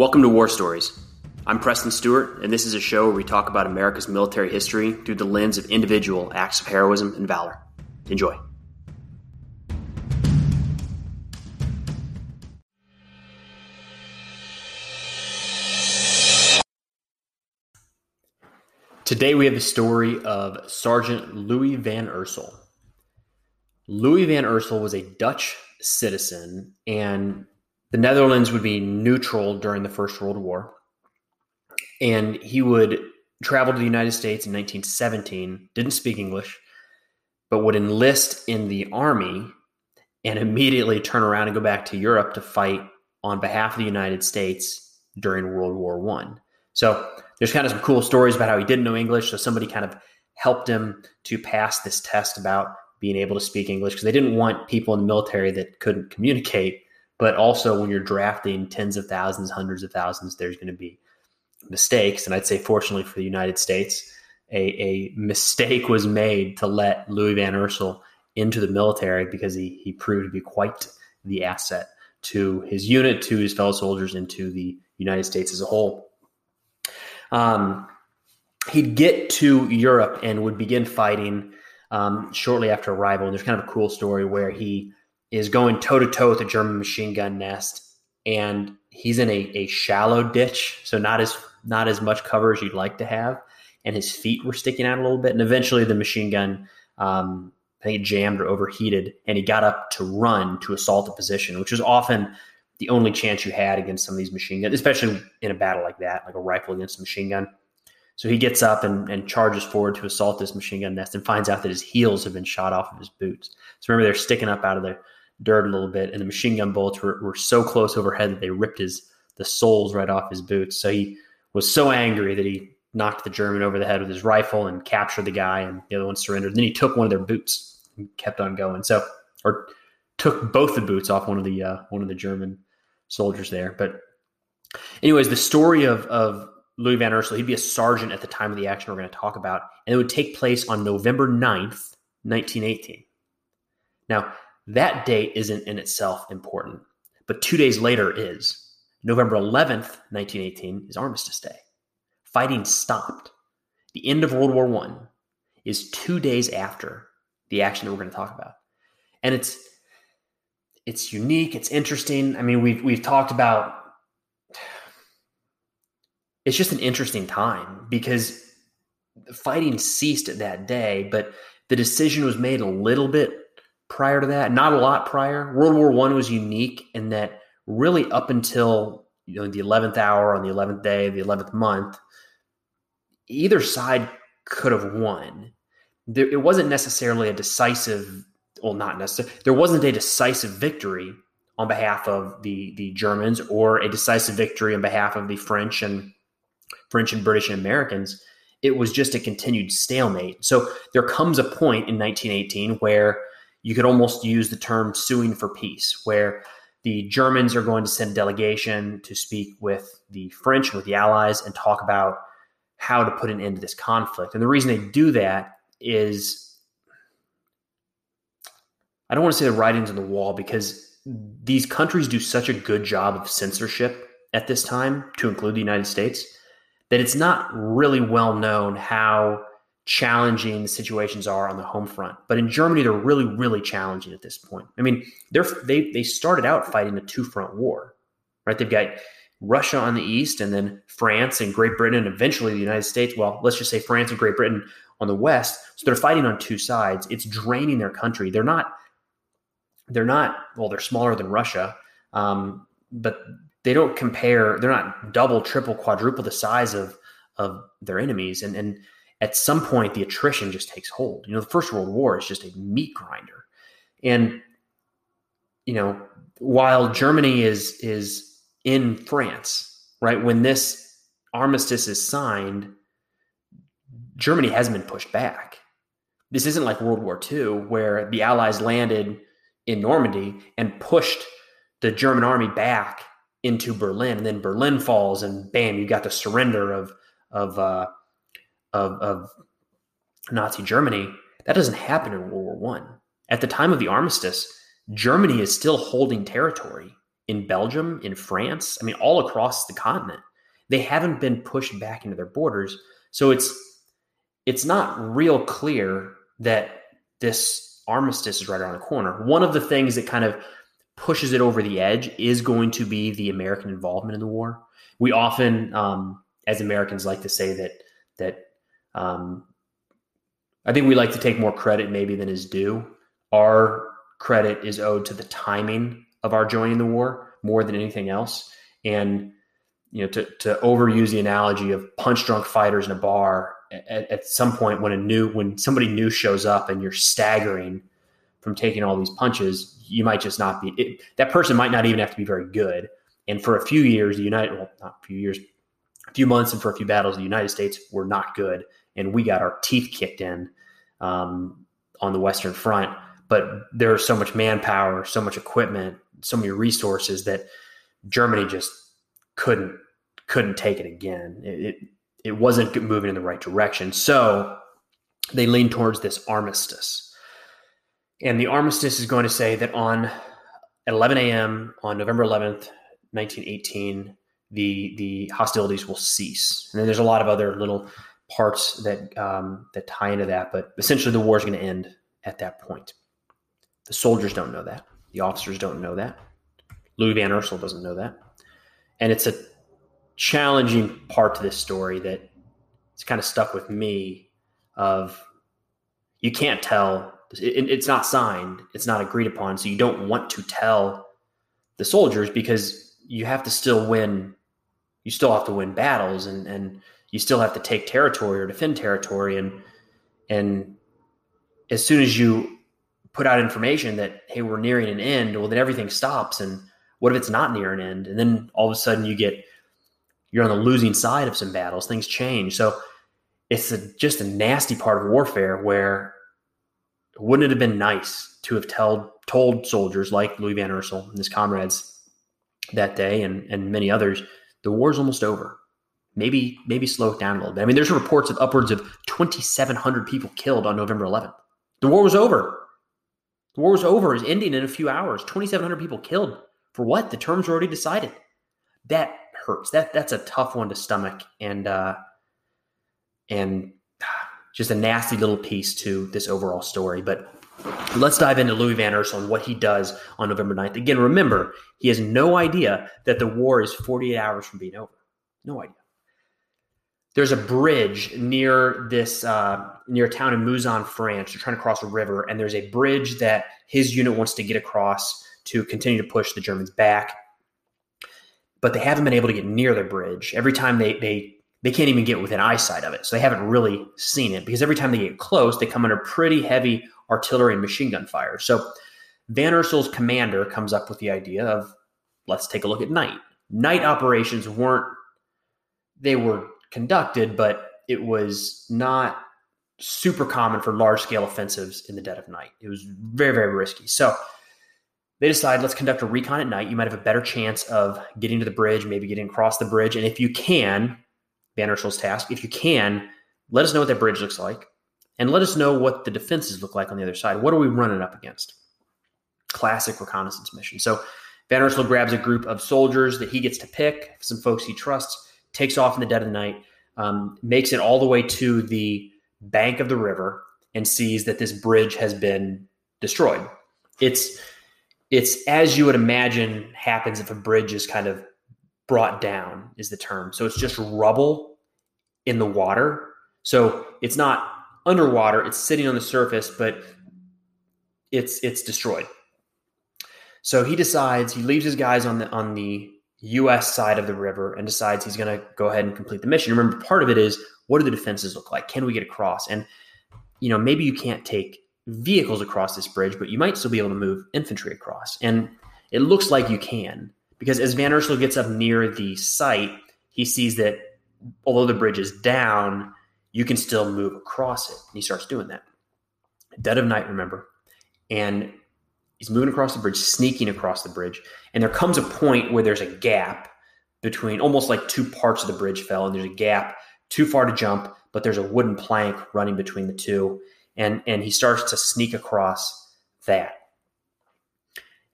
Welcome to War Stories. I'm Preston Stewart, and this is a show where we talk about America's military history through the lens of individual acts of heroism and valor. Enjoy. Today we have the story of Sergeant Louis Van Iersel. Louis Van Iersel was a Dutch citizen and the Netherlands would be neutral during the First World War. And he would travel to the United States in 1917, didn't speak English, but would enlist in the army and immediately turn around and go back to Europe to fight on behalf of the United States during World War One. So there's kind of some cool stories about how he didn't know English. So somebody kind of helped him to pass this test about being able to speak English because they didn't want people in the military that couldn't communicate but also, when you're drafting tens of thousands, hundreds of thousands, there's going to be mistakes. And I'd say, fortunately for the United States, a, a mistake was made to let Louis Van Iersel into the military because he, he proved to be quite the asset to his unit, to his fellow soldiers, and to the United States as a whole. Um, he'd get to Europe and would begin fighting um, shortly after arrival. And there's kind of a cool story where he is going toe to toe with a German machine gun nest, and he's in a, a shallow ditch, so not as not as much cover as you'd like to have, and his feet were sticking out a little bit, and eventually the machine gun. Um, I think jammed or overheated, and he got up to run to assault a position, which was often the only chance you had against some of these machine guns, especially in a battle like that, like a rifle against a machine gun. So he gets up and, and charges forward to assault this machine gun nest and finds out that his heels have been shot off of his boots. So remember, they're sticking up out of there dirt a little bit, and the machine gun bullets were, were so close overhead that they ripped his the soles right off his boots. So he was so angry that he knocked the German over the head with his rifle and captured the guy, and the other one surrendered. Then he took one of their boots and kept on going. So, or took both the boots off one of the uh, one of the German soldiers there. But, anyways, the story of of Louis Van Iersel, he'd be a sergeant at the time of the action we're going to talk about, and it would take place on November 9th, 1918. Now, that date isn't in itself important, but two days later is. November 11th, 1918, is Armistice Day. Fighting stopped. The end of World War I is two days after the action that we're going to talk about. And it's it's unique, it's interesting. I mean, we've we've talked about it's just an interesting time because fighting ceased at that day, but the decision was made a little bit prior to that, not a lot prior. World War One was unique in that really up until you know the eleventh hour on the eleventh day, the eleventh month, either side could have won. There, it wasn't necessarily a decisive, well, not necessarily. There wasn't a decisive victory on behalf of the the Germans or a decisive victory on behalf of the French and French and British and Americans. It was just a continued stalemate. So there comes a point in 1918 where you could almost use the term suing for peace, where the Germans are going to send a delegation to speak with the French and with the Allies and talk about how to put an end to this conflict. And the reason they do that is I don't want to say the writings on the wall because these countries do such a good job of censorship at this time, to include the United States, that it's not really well known how challenging the situations are on the home front. But in Germany, they're really, really challenging at this point. I mean, they're they they started out fighting a two front war, right? They've got Russia on the east, and then France and Great Britain, and eventually the United States. Well, let's just say France and Great Britain on the west. So they're fighting on two sides. It's draining their country. They're not. They're not. Well, they're smaller than Russia, um, but they don't compare. They're not double, triple, quadruple the size of of their enemies, and and at some point the attrition just takes hold. You know, the First World War is just a meat grinder. And you know, while Germany is is in France, right? When this armistice is signed, Germany hasn't been pushed back. This isn't like World War II where the Allies landed in Normandy and pushed the German army back into Berlin, and then Berlin falls, and bam, you got the surrender of of uh, of, of Nazi Germany, that doesn't happen in World War One. At the time of the armistice, Germany is still holding territory in Belgium, in France, I mean, all across the continent. They haven't been pushed back into their borders. So it's it's not real clear that this armistice is right around the corner. One of the things that kind of pushes it over the edge is going to be the American involvement in the war. We often, um, as Americans, like to say that that um, I think we like to take more credit maybe than is due. Our credit is owed to the timing of our joining the war more than anything else. And you know, to to overuse the analogy of punch drunk fighters in a bar at, at some point when a new when somebody new shows up and you're staggering from taking all these punches, you might just not be it, that person might not even have to be very good. And for a few years, the United well, not a few years, a few months, and for a few battles, the United States were not good, and we got our teeth kicked in um, on the Western Front. But there's so much manpower, so much equipment, so many resources that Germany just couldn't couldn't take it again. It, it, wasn't moving in the right direction. So they leaned towards this armistice. And the armistice is going to say that on at 11 a.m. on November 11th, 1918, the the hostilities will cease. And then there's a lot of other little parts that um, that tie into that, but essentially the war is going to end at that point. The soldiers don't know that. The officers don't know that. Louis Van Iersel doesn't know that, and it's a challenging part to this story that it's kind of stuck with me. Of you can't tell. It, it's not signed. It's not agreed upon. So you don't want to tell the soldiers because you have to still win. You still have to win battles, and and you still have to take territory or defend territory. And and as soon as you put out information that hey we're nearing an end well then everything stops. And what if it's not near an end? And then all of a sudden you get you're on the losing side of some battles. Things change. So it's a, just a nasty part of warfare where wouldn't it have been nice to have told told soldiers like louis van iersel and his comrades that day and, and many others the war's almost over maybe maybe slow it down a little bit. I mean, there's reports of upwards of 2,700 people killed on November 11th. The war was over. The war was over. It's ending in a few hours. 2,700 people killed for what? The terms were already decided. That hurts. That that's a tough one to stomach, and uh, and just a nasty little piece to this overall story. But let's dive into Louis Van Iersel and what he does on November 9th. Again, remember, he has no idea that the war is 48 hours from being over. No idea there's a bridge near this uh, near a town in Mouzon, France. They're trying to cross a river, and there's a bridge that his unit wants to get across to continue to push the Germans back. But they haven't been able to get near the bridge. Every time they they they can't even get within eyesight of it, so they haven't really seen it because every time they get close, they come under pretty heavy artillery and machine gun fire. So Van Iersel's commander comes up with the idea of let's take a look at night. Night operations weren't they were conducted, but it was not super common for large scale offensives in the dead of night. It was very, very risky. So they decide let's conduct a recon at night. You might have a better chance of getting to the bridge, maybe getting across the bridge. And if you can, Van Iersel's task, if you can, let us know what that bridge looks like and let us know what the defenses look like on the other side. What are we running up against? Classic reconnaissance mission. So Van Iersel grabs a group of soldiers that he gets to pick, some folks he trusts, takes off in the dead of the night, um, makes it all the way to the bank of the river, and sees that this bridge has been destroyed. It's it's as you would imagine happens if a bridge is kind of brought down is the term. So it's just rubble in the water. So it's not underwater, it's sitting on the surface, but it's it's destroyed. So he decides he leaves his guys on the on the US side of the river and decides he's going to go ahead and complete the mission. Remember, part of it is what do the defenses look like? Can we get across? And, you know, maybe you can't take vehicles across this bridge, but you might still be able to move infantry across. And it looks like you can because as Van Iersel gets up near the site, he sees that although the bridge is down, you can still move across it. And he starts doing that. Dead of night, remember. And he's moving across the bridge, sneaking across the bridge. And there comes a point where there's a gap between almost like two parts of the bridge fell, and there's a gap too far to jump, but there's a wooden plank running between the two. And, and he starts to sneak across that.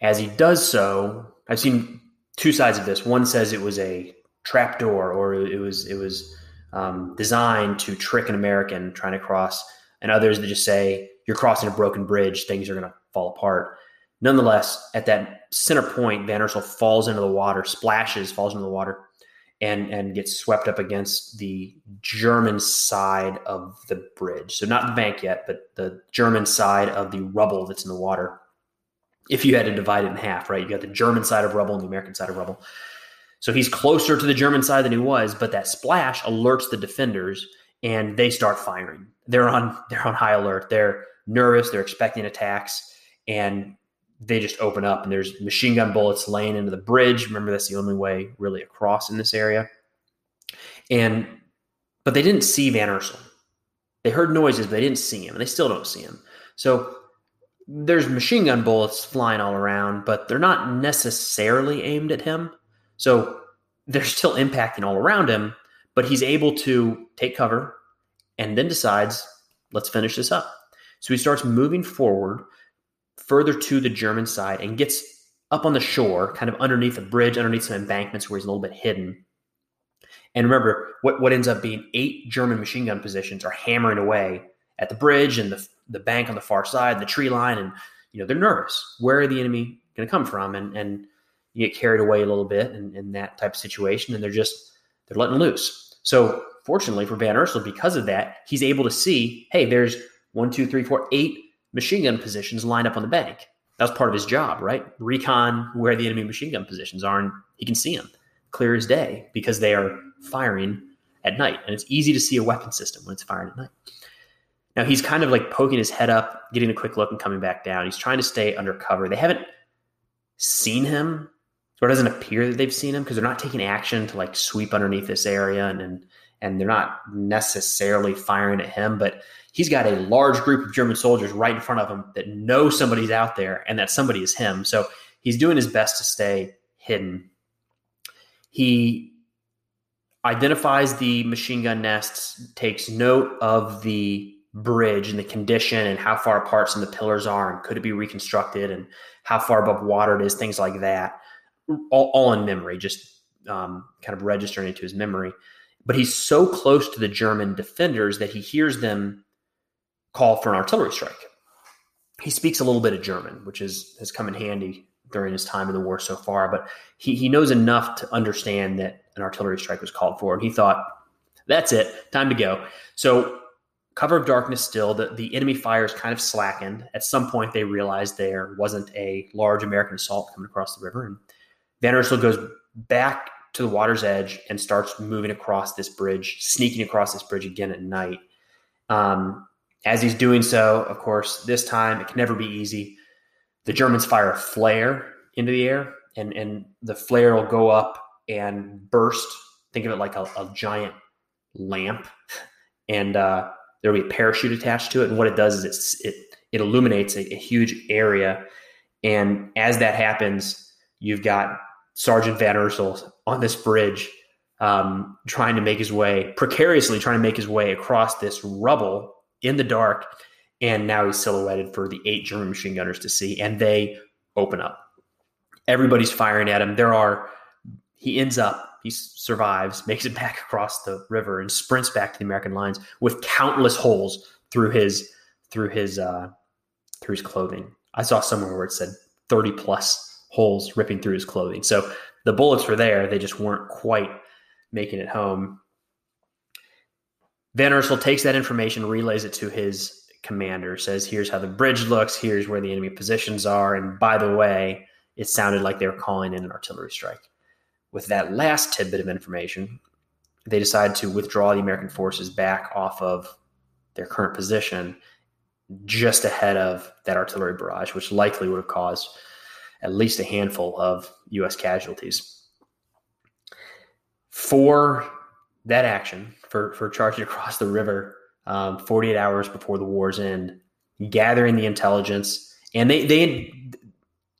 As he does so, I've seen two sides of this. One says it was a trap door, or it was it was um, designed to trick an American trying to cross, and others that just say you're crossing a broken bridge, things are going to fall apart. Nonetheless, at that center point, Van Iersel falls into the water, splashes, falls into the water, and and gets swept up against the German side of the bridge. So not the bank yet, but the German side of the rubble that's in the water. If you had to divide it in half, right? You got the German side of rubble and the American side of rubble. So he's closer to the German side than he was, but that splash alerts the defenders and they start firing. They're on they're on high alert. They're nervous, they're expecting attacks, and they just open up and there's machine gun bullets laying into the bridge. Remember, that's the only way really across in this area. And but they didn't see Van Iersel. They heard noises, but they didn't see him, and they still don't see him. So there's machine gun bullets flying all around, but they're not necessarily aimed at him. So they're still impacting all around him, but he's able to take cover and then decides, let's finish this up. So he starts moving forward further to the German side and gets up on the shore, kind of underneath a bridge, underneath some embankments where he's a little bit hidden. And remember, what, what ends up being eight German machine gun positions are hammering away at the bridge and the, the bank on the far side, the tree line, and you know they're nervous. Where are the enemy going to come from? And and you get carried away a little bit in, in that type of situation, and they're just they're letting loose. So fortunately for Van Iersel, because of that, he's able to see, hey, there's one, two, three, four, eight machine gun positions lined up on the bank. That's part of his job, right? Recon where the enemy machine gun positions are, and he can see them clear as day because they are firing at night. And it's easy to see a weapon system when it's firing at night. Now he's kind of like poking his head up, getting a quick look, and coming back down. He's trying to stay undercover. They haven't seen him or it doesn't appear that they've seen him because they're not taking action to like sweep underneath this area and, and and they're not necessarily firing at him but he's got a large group of german soldiers right in front of him that know somebody's out there and that somebody is him. So he's doing his best to stay hidden. He identifies the machine gun nests takes note of the bridge and the condition and how far apart some of the pillars are and could it be reconstructed and how far above water it is things like that. All, all in memory, just um, kind of registering into his memory. But he's so close to the German defenders that he hears them call for an artillery strike. He speaks a little bit of German, which is has come in handy during his time in the war so far. But he he knows enough to understand that an artillery strike was called for, and he thought, "That's it, time to go." So cover of darkness still the, the enemy fires kind of slackened at some point they realized there wasn't a large american assault coming across the river and Van Iersel goes back to the water's edge and starts moving across this bridge, sneaking across this bridge again at night. Um, as he's doing so, of course, this time it can never be easy. The Germans fire a flare into the air, and, and the flare will go up and burst. Think of it like a, a giant lamp, and uh, there will be a parachute attached to it. And what it does is it it illuminates a, a huge area, and as that happens, you've got Sergeant Van Iersel on this bridge, um, trying to make his way, precariously trying to make his way across this rubble in the dark. And now he's silhouetted for the eight German machine gunners to see, and they open up. Everybody's firing at him. There are, he ends up, he survives, makes it back across the river, and sprints back to the American lines with countless holes through his through his uh, through his clothing. I saw somewhere where it said 30 plus holes ripping through his clothing. So the bullets were there, they just weren't quite making it home. Van Iersel takes that information, relays it to his commander, says, Here's how the bridge looks, here's where the enemy positions are. And by the way, it sounded like they were calling in an artillery strike. With that last tidbit of information, they decide to withdraw the American forces back off of their current position just ahead of that artillery barrage, which likely would have caused at least a handful of U.S. casualties. For that action, for, for charging across the river um, 48 hours before the war's end, gathering the intelligence, and they, they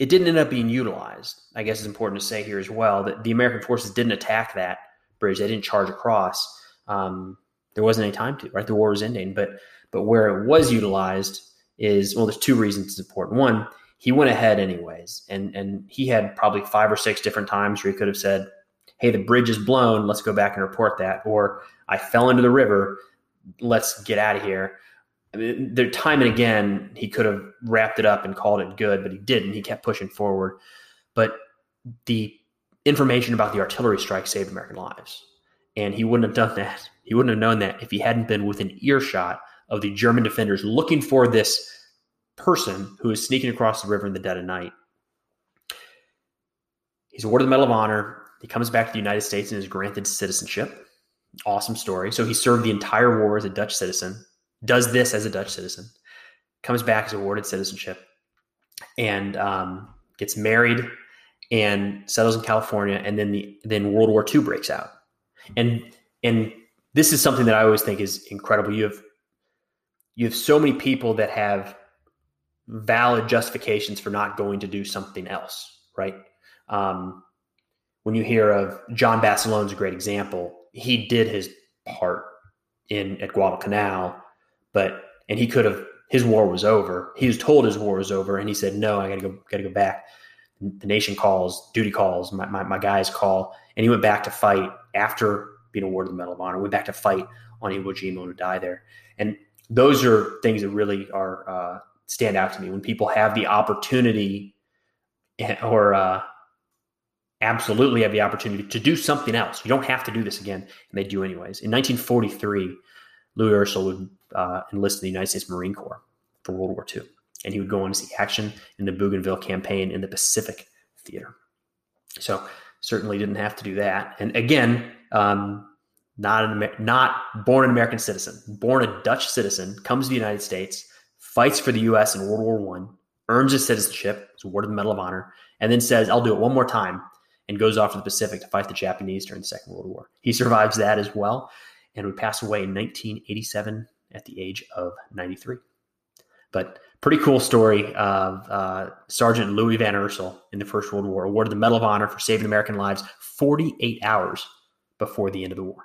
it didn't end up being utilized. I guess it's important to say here as well that the American forces didn't attack that bridge. They didn't charge across. Um, there wasn't any time to, right? The war was ending. But but where it was utilized is well, there's two reasons it's important. One, he went ahead anyways, and and he had probably five or six different times where he could have said, "Hey, the bridge is blown. Let's go back and report that," or "I fell into the river. Let's get out of here." I mean, there time and again he could have wrapped it up and called it good, but he didn't. He kept pushing forward. But the information about the artillery strike saved American lives, and he wouldn't have done that. He wouldn't have known that if he hadn't been within earshot of the German defenders looking for this person who is sneaking across the river in the dead of night. He's awarded the Medal of Honor. He comes back to the United States and is granted citizenship. Awesome story. So he served the entire war as a Dutch citizen, does this as a Dutch citizen, comes back as awarded citizenship, and um, gets married and settles in California. And then the then World War II breaks out, and and this is something that I always think is incredible. You have you have so many people that have valid justifications for not going to do something else, right? Um, when you hear of John is a great example. He did his part in at Guadalcanal, but and he could have his war was over. He was told his war was over, and he said, "No, I got to go. Got to go back." The nation calls, duty calls, my, my, my guys call, and he went back to fight after being awarded the Medal of Honor. Went back to fight on Iwo Jima to die there, and those are things that really are uh, stand out to me when people have the opportunity or uh, absolutely have the opportunity to do something else. You don't have to do this again, and they do anyways. In 1943, Louis Iersel would uh, enlist in the United States Marine Corps for World War II, and he would go on to see action in the Bougainville campaign in the Pacific Theater. So certainly didn't have to do that. And again, um, not an not born an American citizen, born a Dutch citizen, comes to the United States fights for the U.S. in World War One, earns his citizenship, is awarded the Medal of Honor, and then says, "I'll do it one more time," and goes off to the Pacific to fight the Japanese during the Second World War. He survives that as well, and would pass away in 1987 at the age of 93. But pretty cool story of uh, Sergeant Louis Van Iersel in the First World War, awarded the Medal of Honor for saving American lives 48 hours before the end of the war.